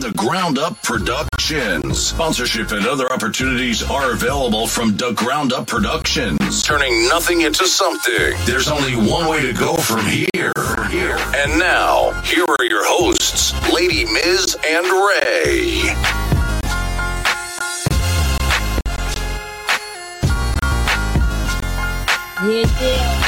the Ground Up Productions. Sponsorship and other opportunities are available from the Ground Up Productions. Turning nothing into something. There's only one way to go from here. Here. And now, here are your hosts, Ladi Miz and Ray. Yeah, yeah.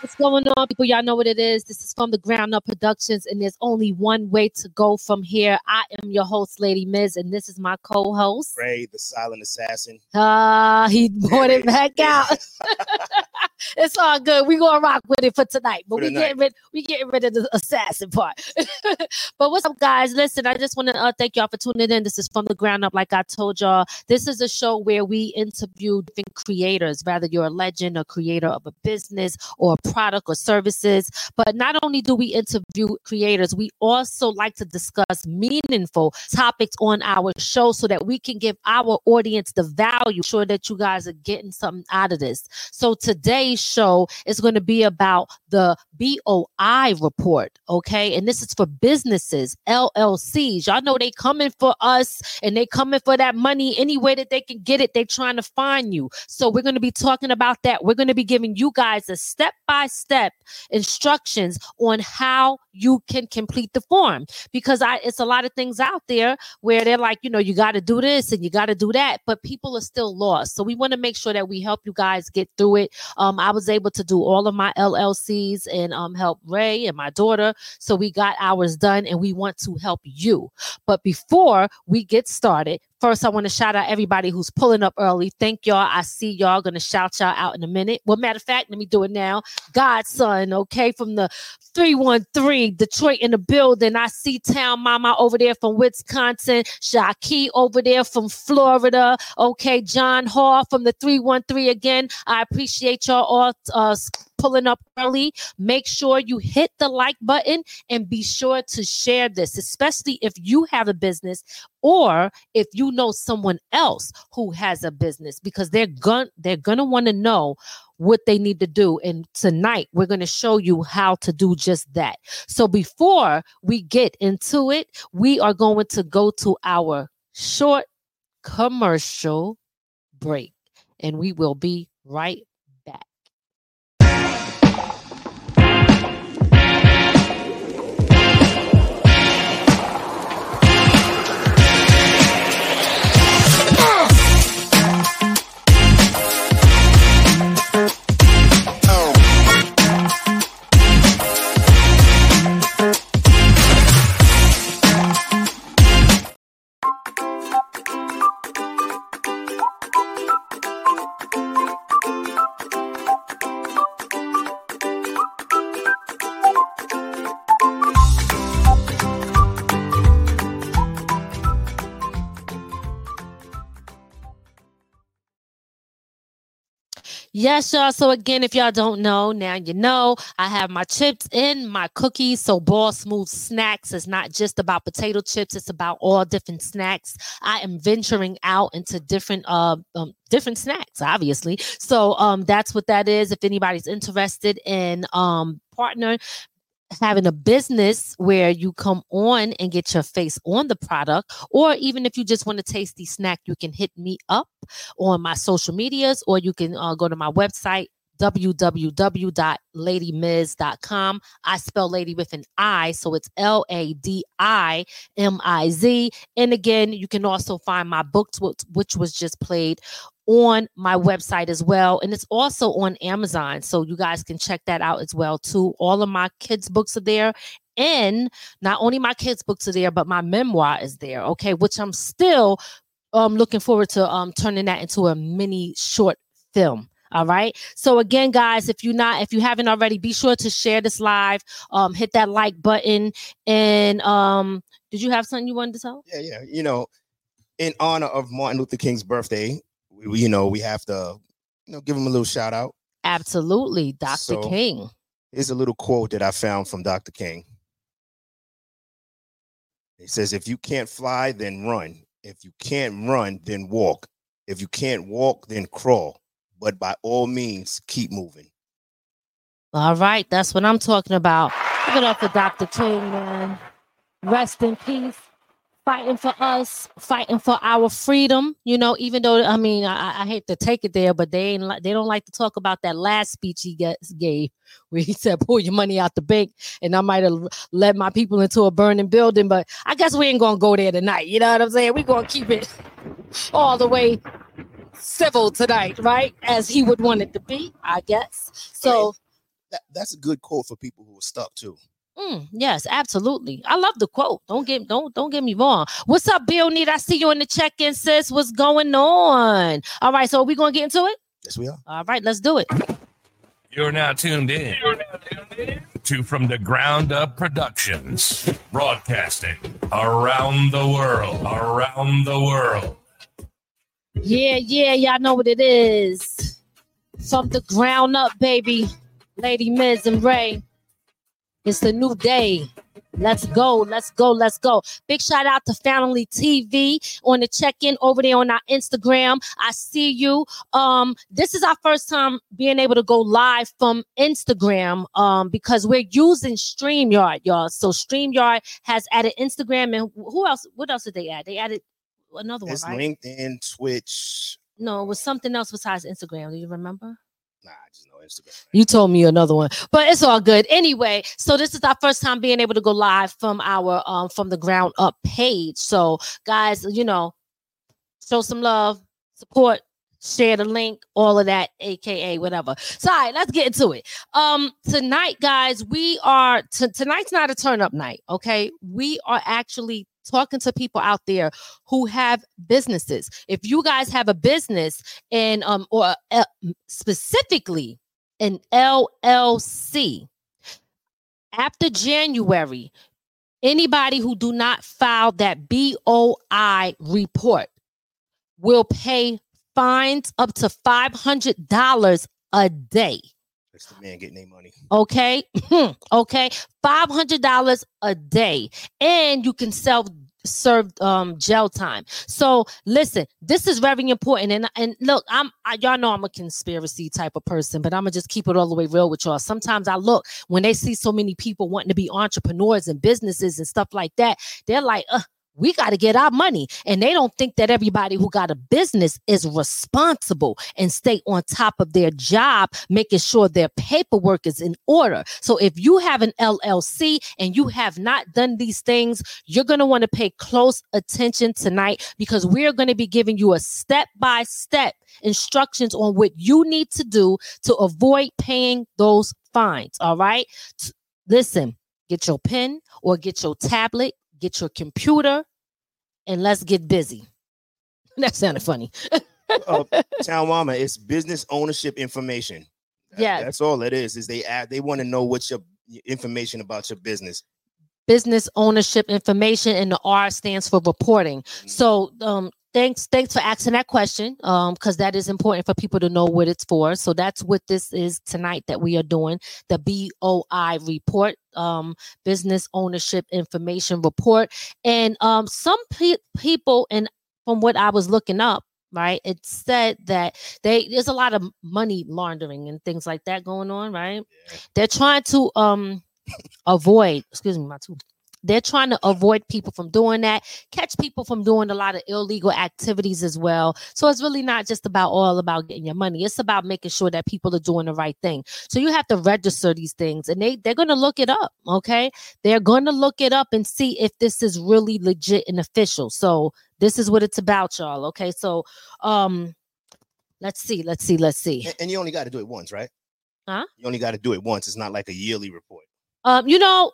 What's going on, people? Y'all know what it is. This is from the Ground Up Productions, and there's only one way to go from here. I am your host, Ladi Miz, and this is my co-host. Ray, the silent assassin. Ah, he brought it back out. it's all good. We gonna rock with it for tonight, but For we getting rid we getting rid of the assassin part. but what's up, guys? Listen, I just want to uh, thank y'all for tuning in. This is from the ground up, like I told y'all. This is a show where we interview different creators, whether you're a legend, a creator of a business or a product or services. But not only do we interview creators, we also like to discuss meaningful topics on our show so that we can give our audience the value, sure that you guys are getting something out of this. So today's show is going to be about the BOI report, okay? And this is for businesses, LLCs. Y'all know they coming for us and they coming for that money any way that they can get it. They trying to find you. So we're going to be talking about that. We're going to be giving you guys a step by step instructions on how you can complete the form because I it's a lot of things out there where they're like, you know, you got to do this and you got to do that, but people are still lost. So we want to make sure that we help you guys get through it. Um, I was able to do all of my LLCs and um help Ray and my daughter. So we got ours done and we want to help you. But before we get started, First, I want to shout out everybody who's pulling up early. Thank y'all. I see y'all. Gonna shout y'all out in a minute. Well, matter of fact, let me do it now. Godson, okay, from the 313 Detroit in the building. I see Town Mama over there from Wisconsin, Shaki over there from Florida. Okay, John Hall from the 313 again. I appreciate y'all all uh, pulling up early. Make sure you hit the like button and be sure to share this, especially if you have a business or if you know someone else who has a business because they're going they're going to want to know what they need to do and tonight we're going to show you how to do just that. So before we get into it, we are going to go to our short commercial break and we will be right Yes, y'all. So again, if y'all don't know, now you know. I have my chips in my cookies. So Ball Smooth Snacks is not just about potato chips; it's about all different snacks. I am venturing out into different uh um, different snacks, obviously. So um that's what that is. If anybody's interested in um partner having a business where you come on and get your face on the product, or even if you just want a tasty snack, you can hit me up on my social medias, or you can uh, go to my website www.ladimiz.com. I spell lady with an I, so it's L A D I M I Z. And again, you can also find my which, which was just played on my website as well. And it's also on Amazon. So you guys can check that out as well too. All of my kids' books are there. And not only my kids' books are there, but my memoir is there. Okay, which I'm still um looking forward to um turning that into a mini short film. All right. So again, guys, if you're not if you haven't already, be sure to share this live. Um, hit that like button. And um, did you have something you wanted to tell? Yeah, yeah. You know, in honor of Martin Luther King's birthday, we, you know, we have to, you know, give him a little shout out. Absolutely, Dr. So- King. Here's a little quote that I found from Dr. King. He says, If you can't fly, then run. If you can't run, then walk. If you can't walk, then crawl. But by all means, keep moving. All right, that's what I'm talking about. Give it up for Dr. King, man. Rest in peace. Fighting for us, fighting for our freedom. You know, even though I mean, I, I hate to take it there, but they ain't like they don't like to talk about that last speech he gets, gave, where he said, "Pull your money out the bank," and I might have led my people into a burning building. But I guess we ain't gonna go there tonight. You know what I'm saying? We're gonna keep it all the way civil tonight, right? As he would want it to be, I guess. So. That, that's a good quote for people who are stuck too. Mm, yes, absolutely. I love the quote. Don't get don't don't get me wrong. What's up, Bill? Need I see you in the check-in, sis? What's going on? All right, so are we gonna get into it? Yes, we are. All right, let's do it. You're now tuned in to From the Ground Up Productions, broadcasting around the world, around the world. Yeah, yeah, y'all know what it is. From the ground up, baby. Ladi Miz and Ray. It's a new day. Let's go, let's go, let's go. Big shout out to Family TV on the check-in over there on our Instagram. I see you. Um, this is our first time being able to go live from Instagram um because we're using StreamYard, y'all. So StreamYard has added Instagram and who else? What else did they add? They added another one, It's right? LinkedIn, Twitch. No, it was something else besides Instagram. Do you remember? Nah, I just know Instagram. You told me another one, but it's all good. Anyway, so this is our first time being able to go live from our um from the ground up page. So guys, you know, show some love, support, share the link, all of that, aka whatever. So all right, let's get into it. Um tonight, guys, we are t- tonight's not a turn up night, okay? We are actually talking to people out there who have businesses. If you guys have a business and um or uh, specifically an LLC after January, anybody who do not file that BOI report will pay fines up to $500 a day. That's the man getting their money. Okay. okay. $500 a day. And you can self serve um jail time. So listen, this is very important. And and look, I'm I, y'all know I'm a conspiracy type of person, but I'm gonna just keep it all the way real with y'all. Sometimes I look when they see so many people wanting to be entrepreneurs and businesses and stuff like that, they're like, uh, we got to get our money. And they don't think that everybody who got a business is responsible and stay on top of their job, making sure their paperwork is in order. So if you have an LLC and you have not done these things, you're going to want to pay close attention tonight because we're going to be giving you a step by step instructions on what you need to do to avoid paying those fines. All right. Listen, get your pen or get your tablet, get your computer, and let's get busy. That sounded funny. uh, Town Mama, it's business ownership information. Yeah. that's all it is. Is they add, they want to know what's your information about your business. Business ownership information, and the R stands for reporting. Mm. So, um, thanks, thanks for asking that question. Um, because that is important for people to know what it's for. So that's what this is tonight that we are doing the BOI report, um, business ownership information report, and um, some pe- people, and from what I was looking up. Right, it said that they there's a lot of money laundering and things like that going on. Right, Yeah. they're trying to um avoid excuse me my tooth they're trying to avoid people from doing that catch people from doing a lot of illegal activities as well so it's really not just about all about getting your money it's about making sure that people are doing the right thing so you have to register these things and they they're going to look it up okay they're going to look it up and see if this is really legit and official so this is what it's about y'all okay so um let's see let's see let's see And, and you only got to do it once, right? Huh? You only got to do it once. It's not like a yearly report. Um, you know,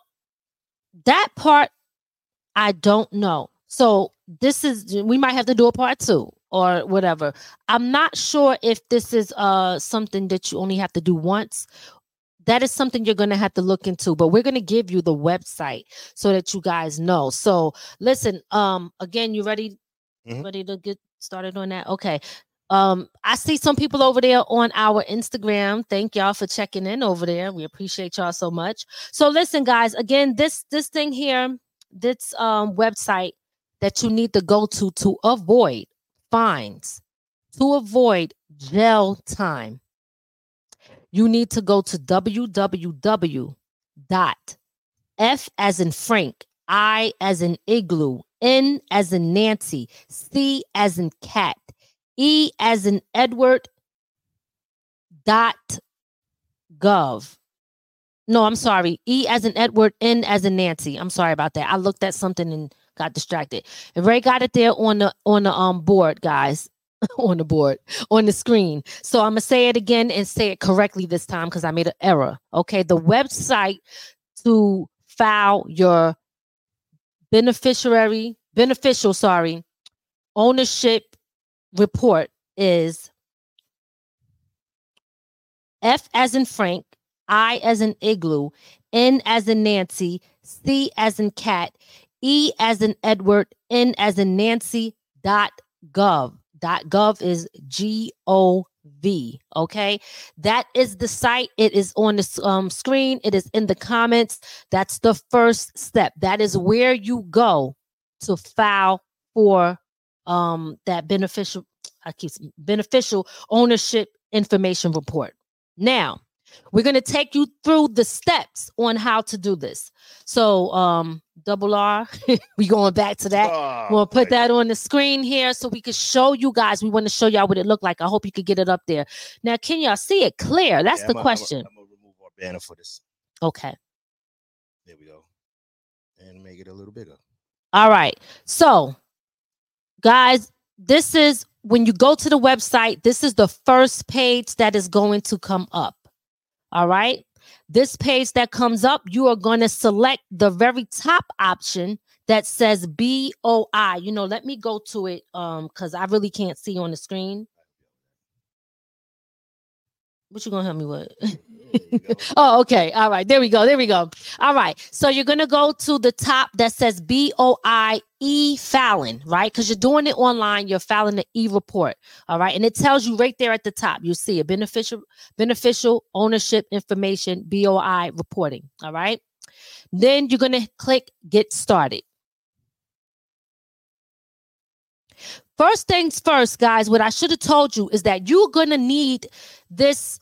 that part I don't know. So this is we might have to do a part two. or whatever. I'm not sure if this is uh something that you only have to do once. That is something you're going to have to look into, but we're going to give you the website so that you guys know. So, listen, um again, you ready Mhm. ready to get started on that? Okay. Um I see some people over there on our Instagram. Thank y'all for checking in over there. We appreciate y'all so much. So listen guys, again, this this thing here, this um website that you need to go to to avoid fines, to avoid jail time, you need to go to www dot f as in Frank, I as in igloo, N as in Nancy, C as in cat, E as in Edward dot gov. No, I'm sorry. E as in Edward, N as in Nancy. I'm sorry about that. I looked at something and got distracted. And Ray got it there on the on the um board, guys. on the board, on the screen. So I'm gonna say it again and say it correctly this time because I made an error. Okay, the website to file your beneficiary beneficial, sorry, ownership report is F as in Frank, I as in igloo, N as in Nancy, C as in cat, E as in Edward, N as in Nancy, dot gov. Dot gov is G O V. Okay. That is the site. It is on the um, screen. It is in the comments. That's the first step. That is where you go to file for um that beneficial I keep beneficial ownership information report. Now, we're going to take you through the steps on how to do this. So, um double R, we going back to that. Oh, We'll put that on the screen here so we can show you guys. We want to show y'all what it looked like. I hope you could get it up there. Now, can y'all see it clear? That's Yeah, the I'm question. I'm gonna remove our banner for this. okay. There we go. And make it a little bigger. All right. So, guys, this is when you go to the website, this is the first page that is going to come up. All right. This page that comes up, you are going to select the very top option that says BOI. You know, let me go to it um cuz I really can't see on the screen. What you going to help me with? Oh, okay. All right. There we go. There we go. All right. So you're going to go to the top that says B O I E Filing, right? Because you're doing it online. You're filing the E report. All right. And it tells you right there at the top. You see a beneficial beneficial ownership information, BOI reporting. All right. Then you're going to click get started. First things first, guys, what I should have told you is that you're going to need this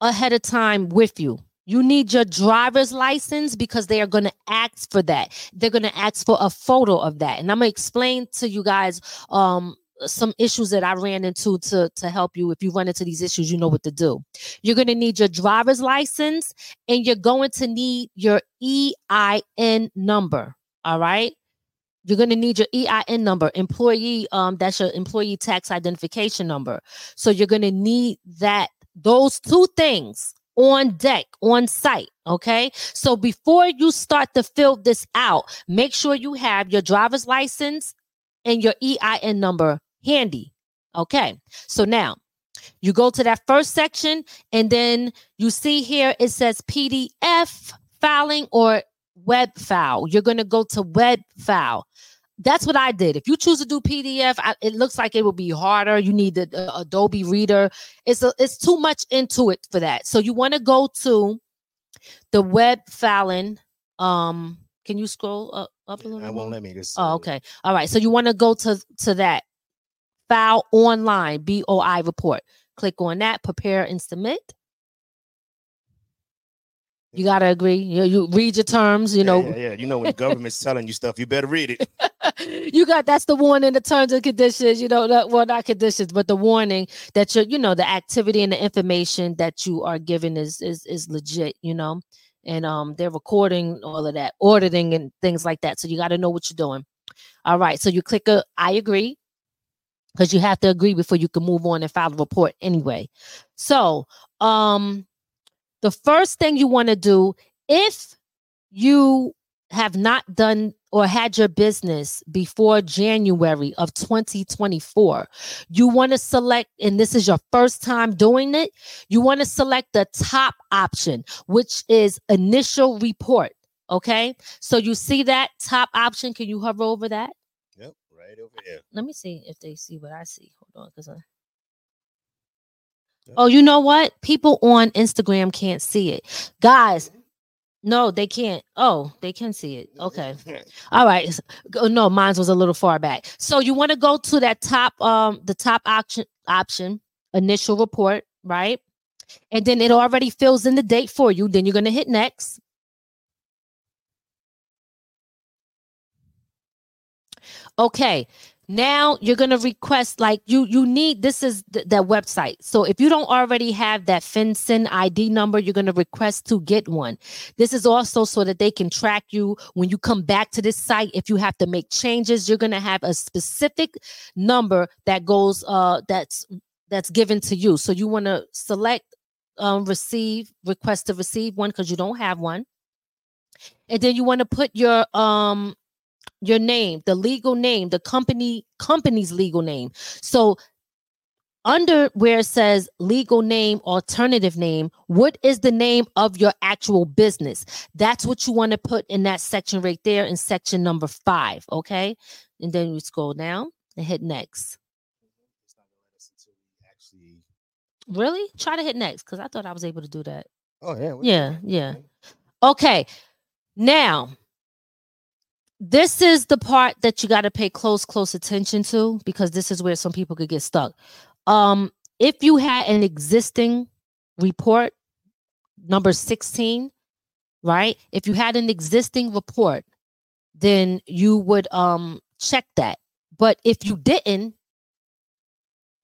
ahead of time with you. You need your driver's license because they are going to ask for that. They're going to ask for a photo of that. And I'm going to explain to you guys um some issues that I ran into to to help you if you run into these issues you know what to do. You're going to need your driver's license and you're going to need your EIN number, all right? You're going to need your EIN number, employee um that's your employee tax identification number. So you're going to need that those two things on deck on site okay? So before you start to fill this out make sure you have your driver's license and your ein number handy okay? So now you go to that first section and then you see here it says pdf filing or web file. You're going to go to web file that's what I did. If you choose to do PDF, I, it looks like it will be harder. You need the, the Adobe Reader. It's a, it's too much into it for that. So you want to go to the web filing. Um, can you scroll up, up a little? I won't let me. Just, Oh, uh, okay. All right. So you want to go to to that file online BOI report. Click on that. Prepare and submit. You gotta agree. You, you read your terms. You know, Yeah, yeah. You know when the government's telling you stuff, you better read it. you got that's the warning, the terms and conditions, you know, the, well, not conditions, but the warning that you're, you know, the activity and the information that you are given is is is legit, you know, and um they're recording all of that, auditing and things like that. So you got to know what you're doing. All right, so you click a I agree because you have to agree before you can move on and file a report anyway. So um the first thing you want to do if you have not done or had your business before January of 2024, you want to select, and this is your first time doing it, you want to select the top option, which is initial report. Okay. So you see that top option. Can you hover over that? Yep, right over here. Let me see if they see what I see. Hold on, because I. Oh, you know what? People on Instagram can't see it. Guys, no, they can't. Oh, they can see it. Okay. All right. No, mine was a little far back. So you want to go to that top, um, the top option option, initial report, right? And then it already fills in the date for you. Then you're gonna hit next. Okay. Now you're gonna request like you you need this is th- that website. So if you don't already have that FinCEN ID number, you're gonna request to get one. This is also so that they can track you when you come back to this site. If you have to make changes, you're gonna have a specific number that goes uh that's that's given to you. So you want to select um receive request to receive one because you don't have one. And then you want to put your um your name, the legal name, the company company's legal name. So under where it says legal name, alternative name, what is the name of your actual business? That's what you want to put in that section right there in section number five. Okay. And then you scroll down and hit next. It's not gonna let us until we actually. Really? Try to hit next because I thought I was able to do that. Oh yeah. Yeah, yeah. Okay. Now, this is the part that you got to pay close, close attention to because this is where some people could get stuck. Um, if you had an existing report, number 16, right? If you had an existing report, then you would um check that. But if you didn't,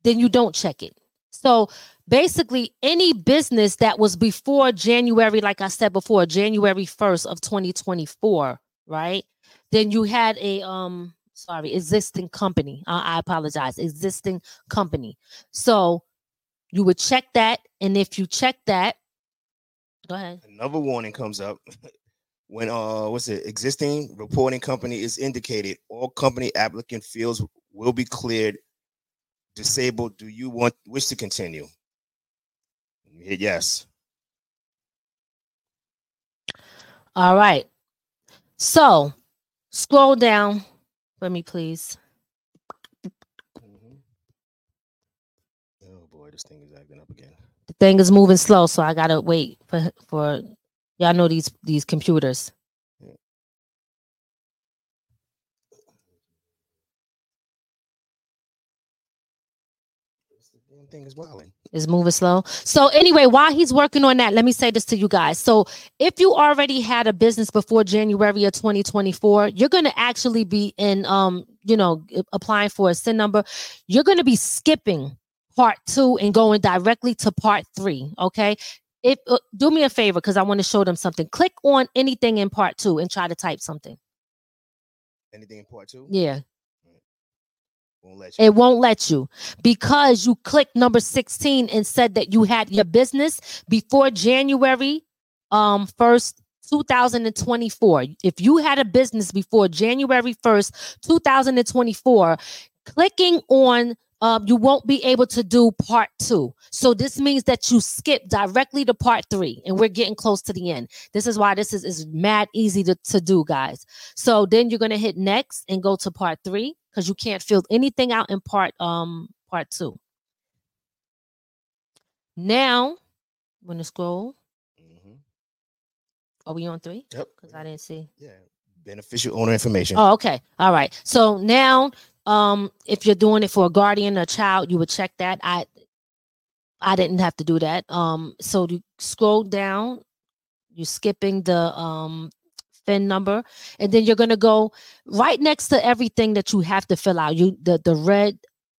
then you don't check it. So basically any business that was before January, like I said before, January 1st of 2024, right? Then you had a um sorry, existing company. Uh, I apologize, existing company. So you would check that, and if you check that, go ahead. Another warning comes up when uh what's it existing reporting company is indicated. All company applicant fields will be cleared. Disabled. Do you want wish to continue? You Hit yes. All right. So scroll down for me, please. Mhm. Oh boy, this thing is acting up again. The thing is moving slow, so I gotta wait for for y'all know these these computers. This damn thing is wilding. Is moving slow. So anyway, while he's working on that, let me say this to you guys. So if you already had a business before January of 2024, you're going to actually be in um, you know, applying for a SIN number. You're going to be skipping part 2 and going directly to part 3, okay? If uh, do me a favor cuz I want to show them something. Click on anything in part 2 and try to type something. Anything in part two? Yeah. Won't let you. It won't let you because you clicked number 16 and said that you had your business before January um 1st 2024. If you had a business before January 1st 2024, clicking on um, you won't be able to do part two. So this means that you skip directly to part three, and we're getting close to the end. This is why this is, is mad easy to, to do, guys. So then you're gonna hit next and go to part three because you can't fill anything out in part um part two. Now, I'm gonna scroll. Mhm. Are we on three? Yep. Because I didn't see. Yeah. Beneficial owner information. Oh, okay. All right. So now, um, if you're doing it for a guardian or child, you would check that. I I didn't have to do that. Um, so you scroll down, you're skipping the um fin number, and then you're gonna go right next to everything that you have to fill out. You the the red,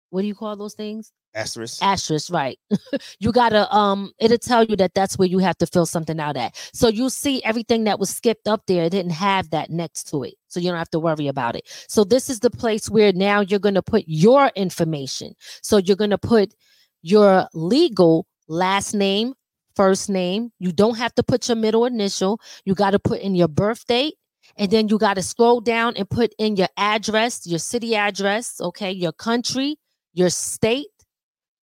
what do you call those things? Asterisk. asterisk right. You gotta um it'll tell you that that's where you have to fill something out at. So you'll see everything that was skipped up there didn't have that next to it so you don't have to worry about it. So this is the place where now you're gonna put your information. So you're gonna put your legal last name first name. You don't have to put your middle initial. You got to put in your birth date And then you got to scroll down and put in your address, your city address, okay, your country, your state,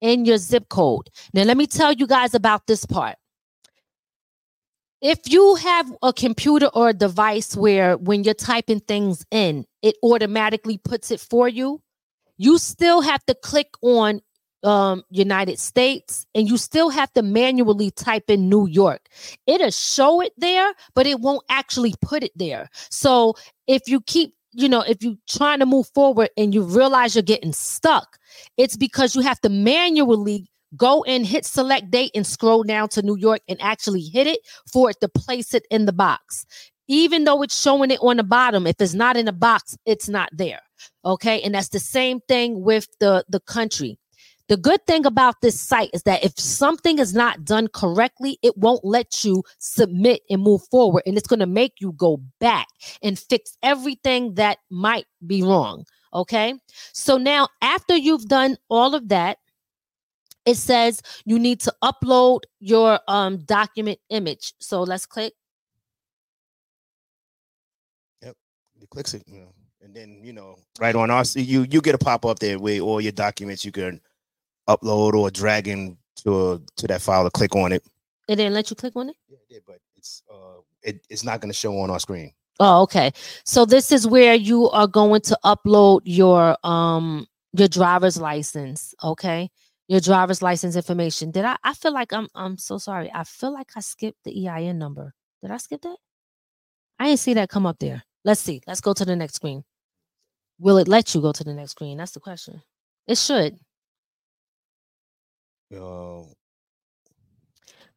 and your zip code. Now, let me tell you guys about this part. If you have a computer or a device where when you're typing things in, it automatically puts it for you, you still have to click on um, United States, and you still have to manually type in New York. It'll show it there, but it won't actually put it there. So if you keep, you know, if you're trying to move forward and you realize you're getting stuck, it's because you have to manually go and hit select date and scroll down to New York and actually hit it for it to place it in the box. Even though it's showing it on the bottom, if it's not in the box, it's not there. Okay. And that's the same thing with the, the country. The good thing about this site is that if something is not done correctly, it won't let you submit and move forward. And it's going to make you go back and fix everything that might be wrong. Okay. So now, after you've done all of that, it says you need to upload your um, document image. So let's click. Yep. You clicks it, you know, and then you know, right on our you you get a pop up there where all your documents you can upload or drag into a, to that file to click on it. It didn't let you click on it. Yeah, it did, but it's uh, it, it's not going to show on our screen. Oh, okay. So this is where you are going to upload your um your driver's license. Okay, your driver's license information. Did I? I feel like I'm. I'm so sorry. I feel like I skipped the EIN number. Did I skip that? I didn't see that come up there. Let's see. Let's go to the next screen. Will it let you go to the next screen? That's the question. It should.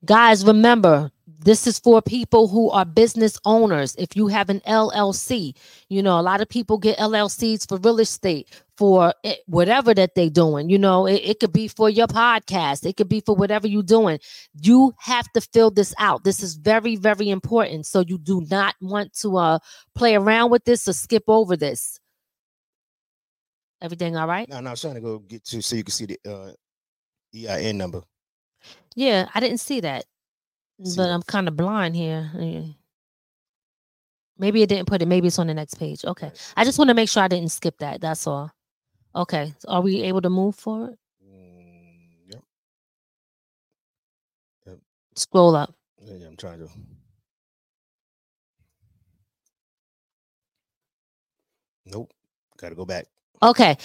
Guys, remember, this is for people who are business owners. If you have an LLC, you know, a lot of people get LLCs for real estate, for it, whatever that they're doing. You know, it, it could be for your podcast, it could be for whatever you're doing. You have to fill this out. This is very, very important. So you do not want to uh play around with this or skip over this. Everything all right? no, no, I was trying to go get to so you can see the uh, EIN number. Yeah, I didn't see that. See but that? I'm kind of blind here. Maybe it didn't put it. Maybe it's on the next page. Okay. I just want to make sure I didn't skip that. That's all. Okay. So are we able to move forward? Mm, yep, Scroll up. yeah, I'm trying to. Nope, got to go back. Okay.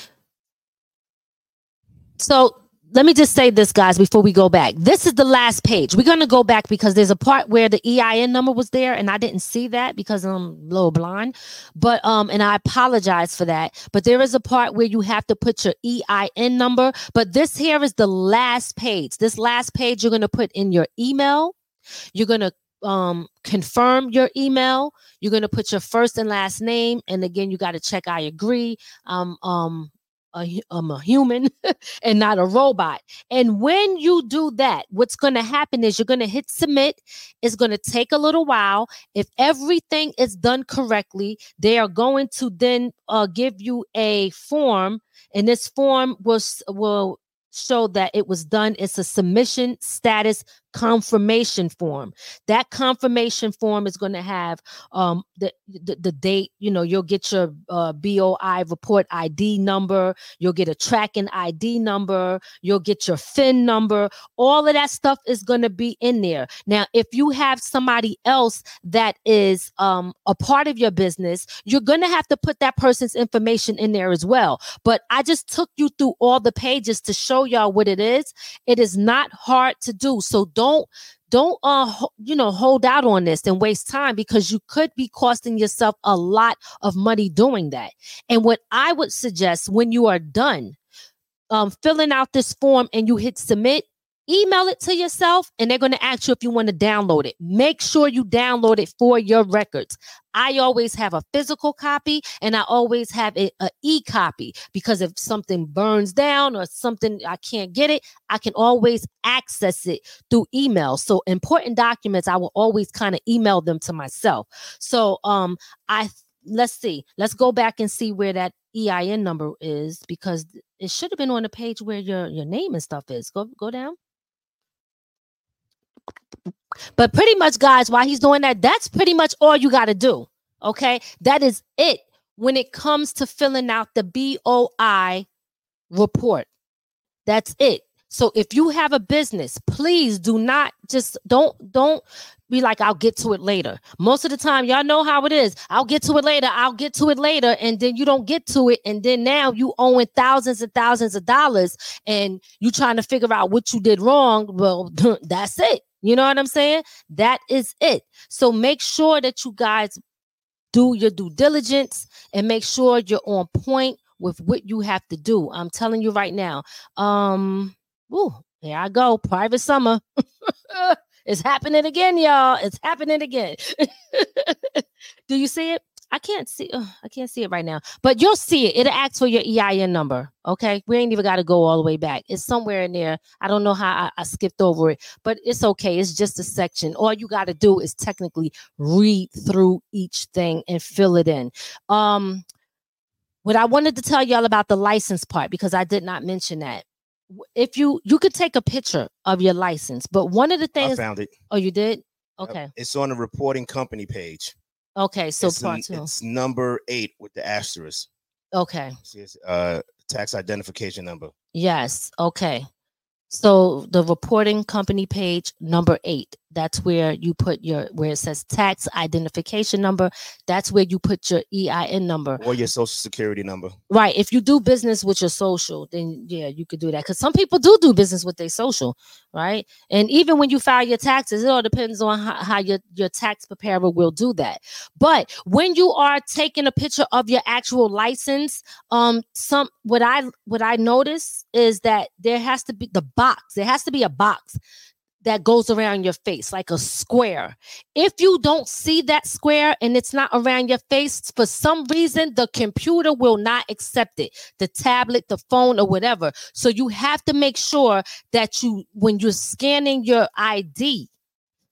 So let me just say this, guys, before we go back. This is the last page. We're going to go back because there's a part where the EIN number was there and I didn't see that because I'm a little blind. But, um, and I apologize for that. But there is a part where you have to put your EIN number. But this here is the last page. This last page, you're going to put in your email. You're going to um confirm your email you're going to put your first and last name and again you got to check i agree um um a, I'm a human and not a robot. And when you do that, what's going to happen is you're going to hit submit. It's going to take a little while. If everything is done correctly, they are going to then uh, give you a form, and this form will will show that it was done. It's a submission status confirmation form. That confirmation form is going to have um the, the the date. You know, you'll get your uh, BOI report ID number. You'll get a tracking ID number. You'll get your FIN number. All of that stuff is going to be in there. Now, if you have somebody else that is um, a part of your business, you're going to have to put that person's information in there as well. But I just took you through all the pages to show y'all what it is. It is not hard to do. So don't don't uh ho- you know hold out on this and waste time because you could be costing yourself a lot of money doing that. And what I would suggest when you are done um filling out this form and you hit submit email it to yourself and they're going to ask you if you want to download it. Make sure you download it for your records. I always have a physical copy and i always have a, a e-copy because if something burns down or something i can't get it i can always access it through email. So important documents i will always kind of email them to myself. So um i let's see let's go back and see where that ein number is because it should have been on the page where your your name and stuff is. Go go down but pretty much, guys, while he's doing that, that's pretty much all you got to do. Okay, that is it when it comes to filling out the BOI report. That's it. So if you have a business, please do not just don't don't be like I'll get to it later. Most of the time y'all know how it is. I'll get to it later. I'll get to it later and then you don't get to it and then now you owe owing thousands and thousands of dollars and you trying to figure out what you did wrong. Well, that's it. You know what I'm saying? That is it. So make sure that you guys do your due diligence and make sure you're on point with what you have to do. I'm telling you right now. Um Ooh, here I go. Private summer. it's happening again, y'all. It's happening again. Do you see it? I can't see. Uh, I can't see it right now, but you'll see it. It'll ask for your EIN number. Okay, we ain't even got to go all the way back. It's somewhere in there. I don't know how I, I skipped over it, but it's okay. It's just a section. All you got to do is technically read through each thing and fill it in. Um, what I wanted to tell y'all about the license part because I did not mention that if you you could take a picture of your license, but one of the things I found it. Oh, you did? Okay. It's on the reporting company page. Okay, so it's, part two. It's number eight with the asterisk. Okay. It's, uh, tax identification number. Yes. Okay. So the reporting company page number eight that's where you put your where it says tax identification number. That's where you put your ein number. Or your social security number. Right. If you do business with your social then yeah you could do that. Because some people do do business with their social right? And even when you file your taxes it all depends on how, how your, your tax preparer will do that. But when you are taking a picture of your actual license um some what i what i notice is that there has to be the box. There has to be a box that goes around your face like a square. If you don't see that square and it's not around your face, for some reason, the computer will not accept it, the tablet, the phone, or whatever. So you have to make sure that you, when you're scanning your ID,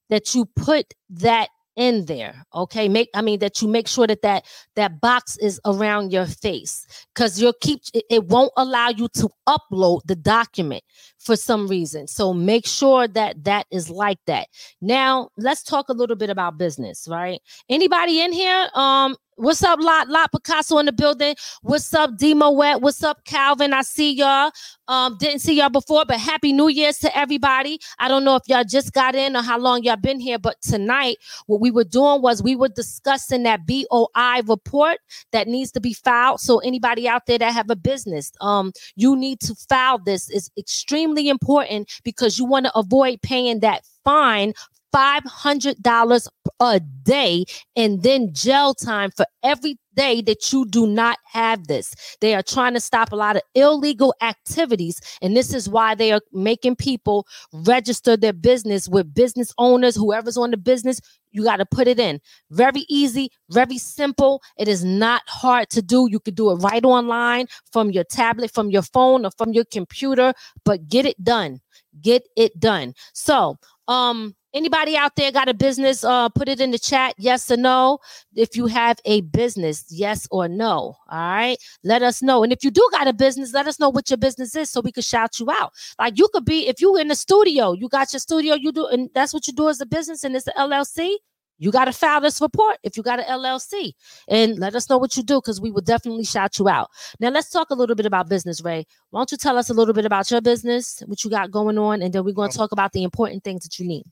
that you put that in there okay? Make i mean that you make sure that that that box is around your face because you'll keep it, it won't allow you to upload the document for some reason. So make sure that that is like that. Now let's talk a little bit about business right? Anybody in here um What's up, Lot Lot Picasso in the building? What's up, Demo Wet? What's up, Calvin? I see y'all. Um, didn't see y'all before, but happy New Year's to everybody. I don't know if y'all just got in or how long y'all been here, but tonight what we were doing was we were discussing that BOI report that needs to be filed. So anybody out there that have a business, um, you need to file this. It's extremely important because you want to avoid paying that fine $500 a day and then jail time for every day that you do not have this. They are trying to stop a lot of illegal activities. And this is why they are making people register their business with business owners, whoever's on the business. You got to put it in. Very easy, very simple. It is not hard to do. You could do it right online from your tablet, from your phone, or from your computer, but get it done. Get it done. So, um, Anybody out there got a business? Uh, put it in the chat, yes or no. If you have a business, yes or no. All right, let us know. And if you do got a business, let us know what your business is so we could shout you out. Like you could be if you in the studio, you got your studio, you do, and that's what you do as a business, and it's an LLC. You got to file this report if you got an LLC and let us know what you do because we will definitely shout you out. Now, let's talk a little bit about business, Ray. Why don't you tell us a little bit about your business, what you got going on, and then we're going to talk about the important things that you need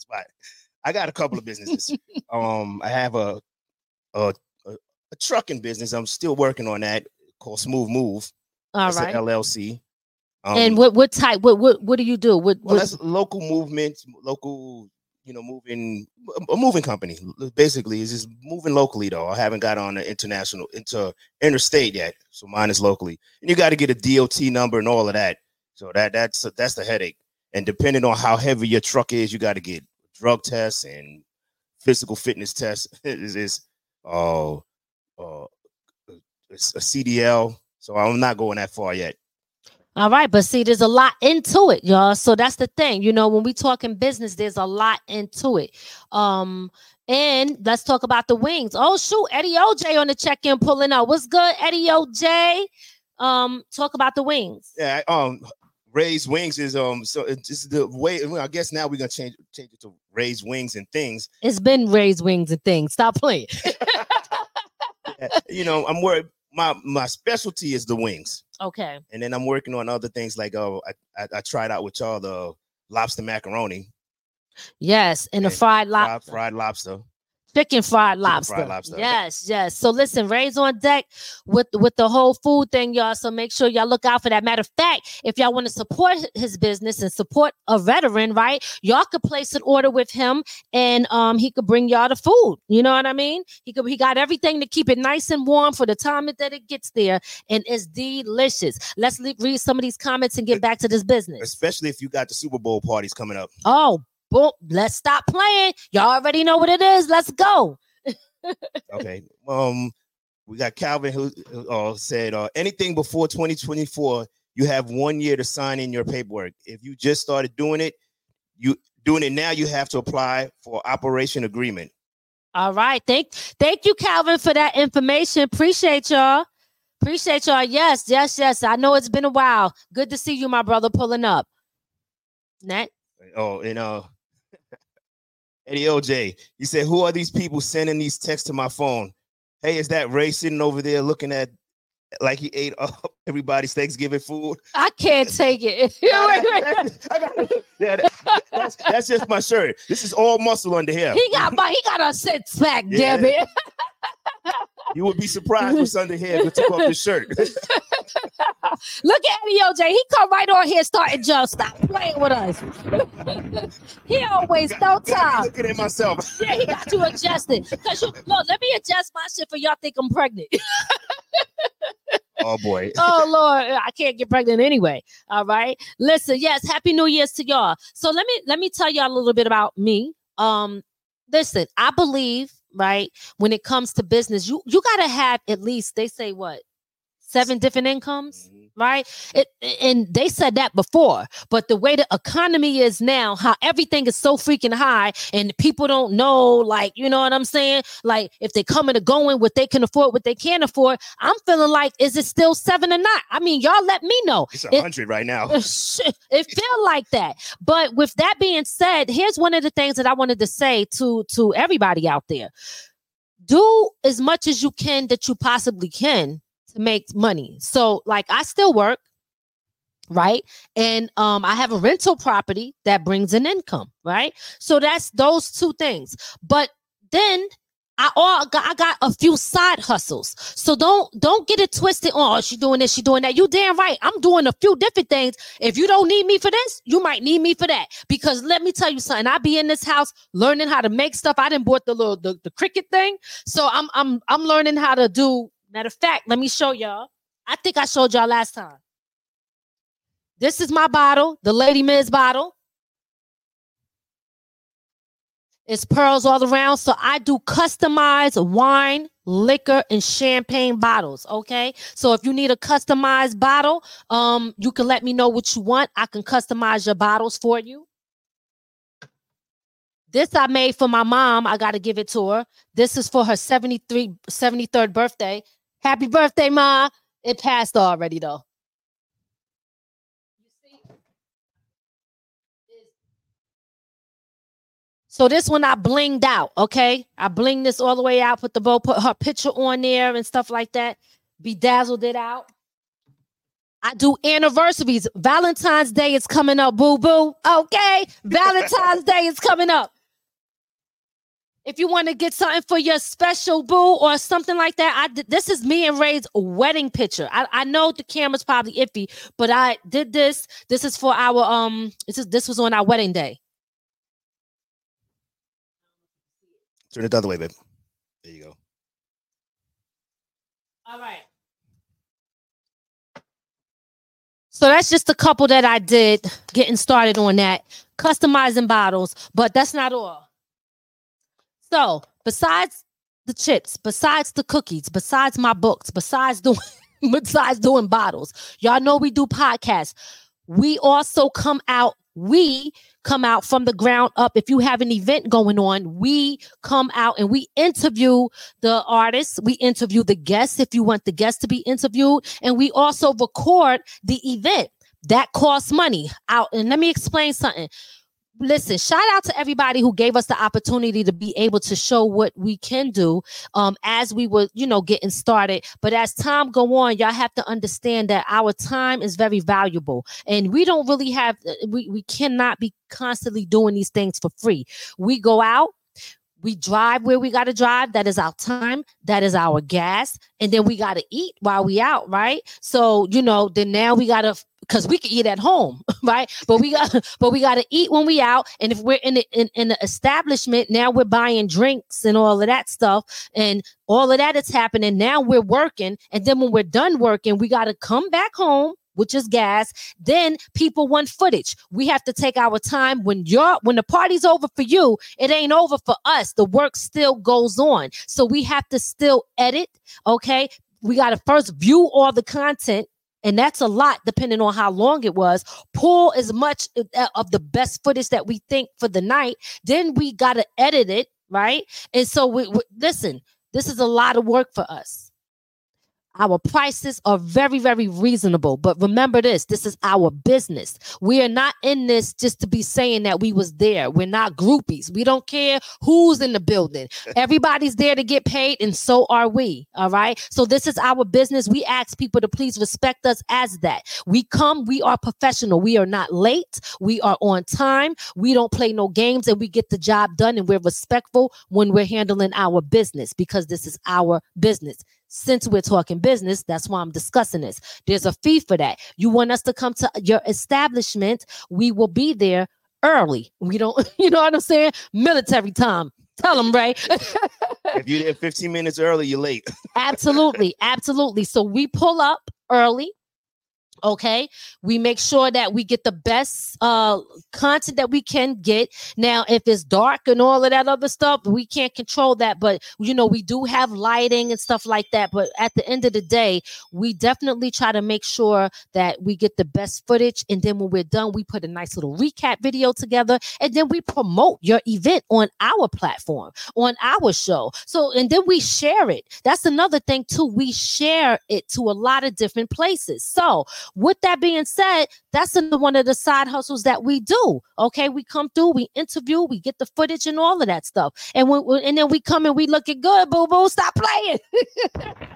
spot. I got a couple of businesses. um, I have a, a a, a trucking business. I'm still working on that called Smooth Move. All that's right. LLC. Um, and what what type? What what what do you do? What, well, what? that's local movement, local. You know, moving a moving company. Basically, is just moving locally though. I haven't got on the international into interstate yet, so mine is locally. And you got to get a DOT number and all of that. So that that's that's the headache. And depending on how heavy your truck is, you got to get drug tests and physical fitness tests. is is uh, uh, a CDL. So I'm not going that far yet. All right, but see, there's a lot into it, y'all. So that's the thing. You know, when we talk in business, there's a lot into it. Um, and let's talk about the wings. Oh shoot, Eddie OJ on the check-in pulling up. What's good, Eddie OJ? Um, talk about the wings. Yeah, um, Ray's wings is um so it's just the way well, I guess now we're gonna change change it to Ray's wings and things. It's been Ray's wings and things. Stop playing. You know, I'm worried. My my specialty is the wings, okay. and then I'm working on other things like oh I I, I tried out with y'all the lobster macaroni, Yes, and the Okay. fried fried, lobster. fried lobster. Chicken fried lobster. fried lobster. Yes, yes. So listen, Ray's on deck with with the whole food thing, y'all. So make sure y'all look out for that. Matter of fact, if y'all want to support his business and support a veteran, right? Y'all could place an order with him, and um, he could bring y'all the food. You know what I mean? He could. He got everything to keep it nice and warm for the time that it gets there, and it's delicious. Let's le- read some of these comments and get back to this business. especially if you got the Super Bowl parties coming up. Oh, boom! Let's stop playing. Y'all already know what it is. Let's go. Okay. um, we got Calvin who uh, said uh, anything before 2024, you have one year to sign in your paperwork. If you just started doing it, you doing it now, you have to apply for operation agreement. All right. Thank thank you, Calvin, for that information. Appreciate y'all. Appreciate y'all. Yes, yes, yes. I know it's been a while. Good to see you, my brother, pulling up. Net. Oh, and uh, Eddie OJ, he said, "Who are these people sending these texts to my phone? Hey, is that Ray sitting over there looking at like he ate up everybody's Thanksgiving food?" I can't take it. Nah, Wait, wait. that- I got- yeah, that- that's, that's just my shirt. This is all muscle under here. He got my he got a six pack, Yeah. damn it. You would be surprised what's under here if you took off the shirt. Look at Eddie OJ. He come right on here starting just stop playing with us. he always no Got me time. looking at myself. Yeah, he got you adjusted. Cause you look, let me adjust my shit for y'all think I'm pregnant. Oh boy. oh Lord, I can't get pregnant anyway. All right. Listen, yes, happy New Year's to y'all. So let me let me tell y'all a little bit about me. Um, listen, I believe, right, when it comes to business, you you gotta have at least they say what seven different incomes right? It, and they said that before, but the way the economy is now, how everything is so freaking high, and people don't know, like, you know what I'm saying? Like, if they coming or going, what they can afford, what they can't afford. I'm feeling like, is it still seven or not? I mean, y'all let me know. It's a hundred right now. Shit, it feel like that. But with that being said, here's one of the things that I wanted to say to to everybody out there. Do as much as you can that you possibly can to make money. So like I still work, right? And um I have a rental property that brings an income, right? So that's those two things. But then I all got, I got a few side hustles. So don't don't get it twisted. Oh, she doing this, she doing that. You damn right. I'm doing a few different things. If you don't need me for this, you might need me for that. Because let me tell you something. I be in this house learning how to make stuff. I didn't bought the little the, the Cricut thing. So I'm I'm I'm learning how to do. Matter of fact, let me show y'all. I think I showed y'all last time. This is my bottle, the Ladi Miz bottle. It's pearls all around. So I do customized wine, liquor, and champagne bottles. Okay. So if you need a customized bottle, um, you can let me know what you want. I can customize your bottles for you. This I made for my mom. I got to give it to her. This is for her 73, 73rd birthday. Happy birthday, Ma. It passed already, though. So this one I blinged out, okay? I blinged this all the way out, put the bow, put her picture on there and stuff like that. Bedazzled it out. I do anniversaries. Valentine's Day is coming up, boo boo. Okay. Valentine's Day is coming up. If you want to get something for your special boo or something like that, I did, this is me and Ray's wedding picture. I, I know the camera's probably iffy, but I did this. This is for our um. This is this was on our wedding day. Turn it the other way, babe. There you go. All right. So that's just a couple that I did getting started on that, customizing bottles, but that's not all. So, besides the chips, besides the cookies, besides my books, besides doing besides doing bottles, y'all know we do podcasts. We also come out we come out from the ground up. If you have an event going on, we come out and we interview the artists, we interview the guests if you want the guests to be interviewed, and we also record the event. that costs money out and let me explain something listen shout out to everybody who gave us the opportunity to be able to show what we can do um as we were you know getting started. But as time go on y'all have to understand that our time is very valuable. And we don't really have uh, we, we cannot be constantly doing these things for free. We go out we drive where we got to drive. That is our time. That is our gas. And then we got to eat while we out right? So you know then now we got to because we can eat at home right? But we got but we got to eat when we out. And if we're in the in, in the establishment now we're buying drinks and all of that stuff. And all of that is happening. Now we're working. And then when we're done working we got to come back home which is gas. Then people want footage. We have to take our time when you're when the party's over for you, it ain't over for us. The work still goes on. So we have to still edit, okay? We got to first view all the content and that's a lot depending on how long it was pull as much of the best footage that we think for the night then we got to edit it right and so we, we, listen this is a lot of work for us our prices are very, very reasonable. But remember this this is our business. We are not in this just to be saying that we was there. We're not groupies. We don't care who's in the building. Everybody's there to get paid, and so are we. All right. So this is our business. We ask people to please respect us as that. We come, we are professional. We are not late. We are on time. We don't play no games and we get the job done and we're respectful when we're handling our business because this is our business since we're talking business, that's why I'm discussing this. There's a fee for that. You want us to come to your establishment, we will be there early. We don't, you know what I'm saying? Military time. Tell them, right? if you're there 15 minutes early, you're late. absolutely. Absolutely. So we pull up early okay? We make sure that we get the best uh content that we can get. Now if it's dark and all of that other stuff we can't control that but you know we do have lighting and stuff like that but at the end of the day we definitely try to make sure that we get the best footage and then when we're done we put a nice little recap video together and then we promote your event on our platform on our show. So and then we share it. That's another thing too. We share it to a lot of different places. So with that being said, that's one of the side hustles that we do. Okay, we come through, we interview, we get the footage and all of that stuff, and we, when, and then we come and we look at good. Boo boo, stop playing.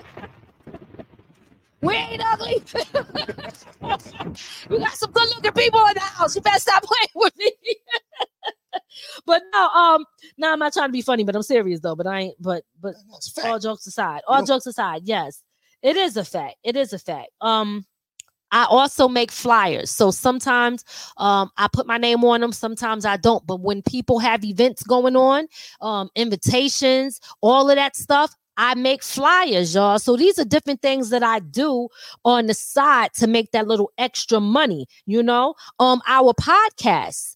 we ain't ugly. we got some good looking people in the house. You better stop playing with me. but no, um, no, I'm not trying to be funny, but I'm serious though. But I ain't. But but all jokes aside, all jokes aside, yes, it is a fact. It is a fact. Um, I also make flyers. So sometimes um, I put my name on them, sometimes I don't. But when people have events going on, um, invitations, all of that stuff, I make flyers, y'all. So these are different things that I do on the side to make that little extra money, you know? Um, our podcasts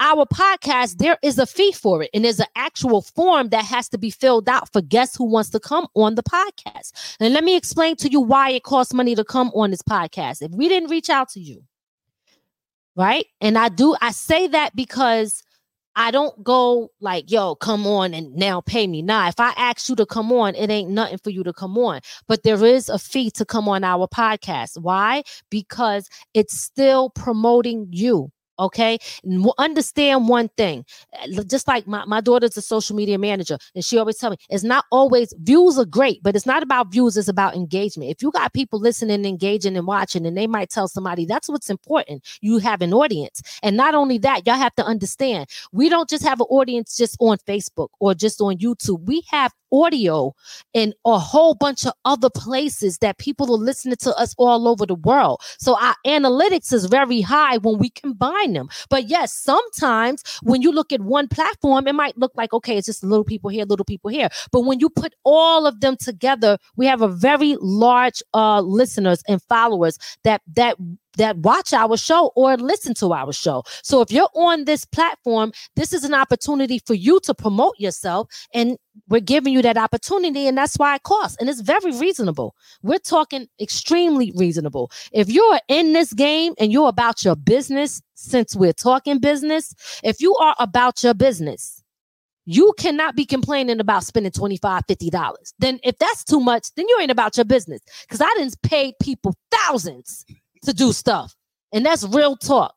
our podcast, there is a fee for it, and there's an actual form that has to be filled out for guests who wants to come on the podcast. And let me explain to you why it costs money to come on this podcast. If we didn't reach out to you, right? And I do, I say that because I don't go like, yo, come on and now pay me. Nah, if I ask you to come on, it ain't nothing for you to come on. But there is a fee to come on our podcast. Why? Because it's still promoting you. Okay. Understand one thing. Eh, just like my, my daughter's a social media manager, and she always tell me it's not always views are great, but it's not about views, it's about engagement. If you got people listening, engaging, and watching, and they might tell somebody that's what's important. You have an audience. And not only that, y'all have to understand we don't just have an audience just on Facebook or just on YouTube. We have audio in a whole bunch of other places that people are listening to us all over the world. So our analytics is very high when we combine them. But yes, sometimes when you look at one platform, it might look like, okay, it's just little people here, little people here. But when you put all of them together, we have a very large uh listeners and followers that that that watch our show or listen to our show. So if you're on this platform, this is an opportunity for you to promote yourself and we're giving you that opportunity and that's why it costs and it's very reasonable. We're talking extremely reasonable. If you're in this game and you're about your business, since we're talking business, if you are about your business, you cannot be complaining about spending $25, 50 dollars then if that's too much then you ain't about your business because i didn't pay people thousands to do stuff. And that's real talk.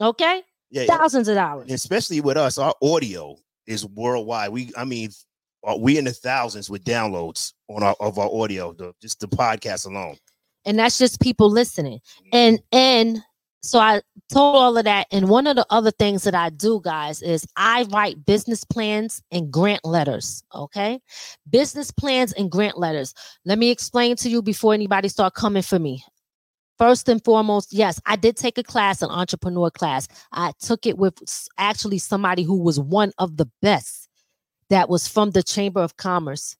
Okay? Yeah, Thousands of dollars. especially with us, our audio is worldwide. We, I mean, uh, we in the thousands with downloads on our of our audio, the, just the podcast alone. and that's just people listening and and so i told all of that and one of the other things that i do guys is i write business plans and grant letters okay business plans and grant letters let me explain to you before anybody start coming for me first and foremost yes i did take a class an entrepreneur class i took it with actually somebody who was one of the best that was from the chamber of commerce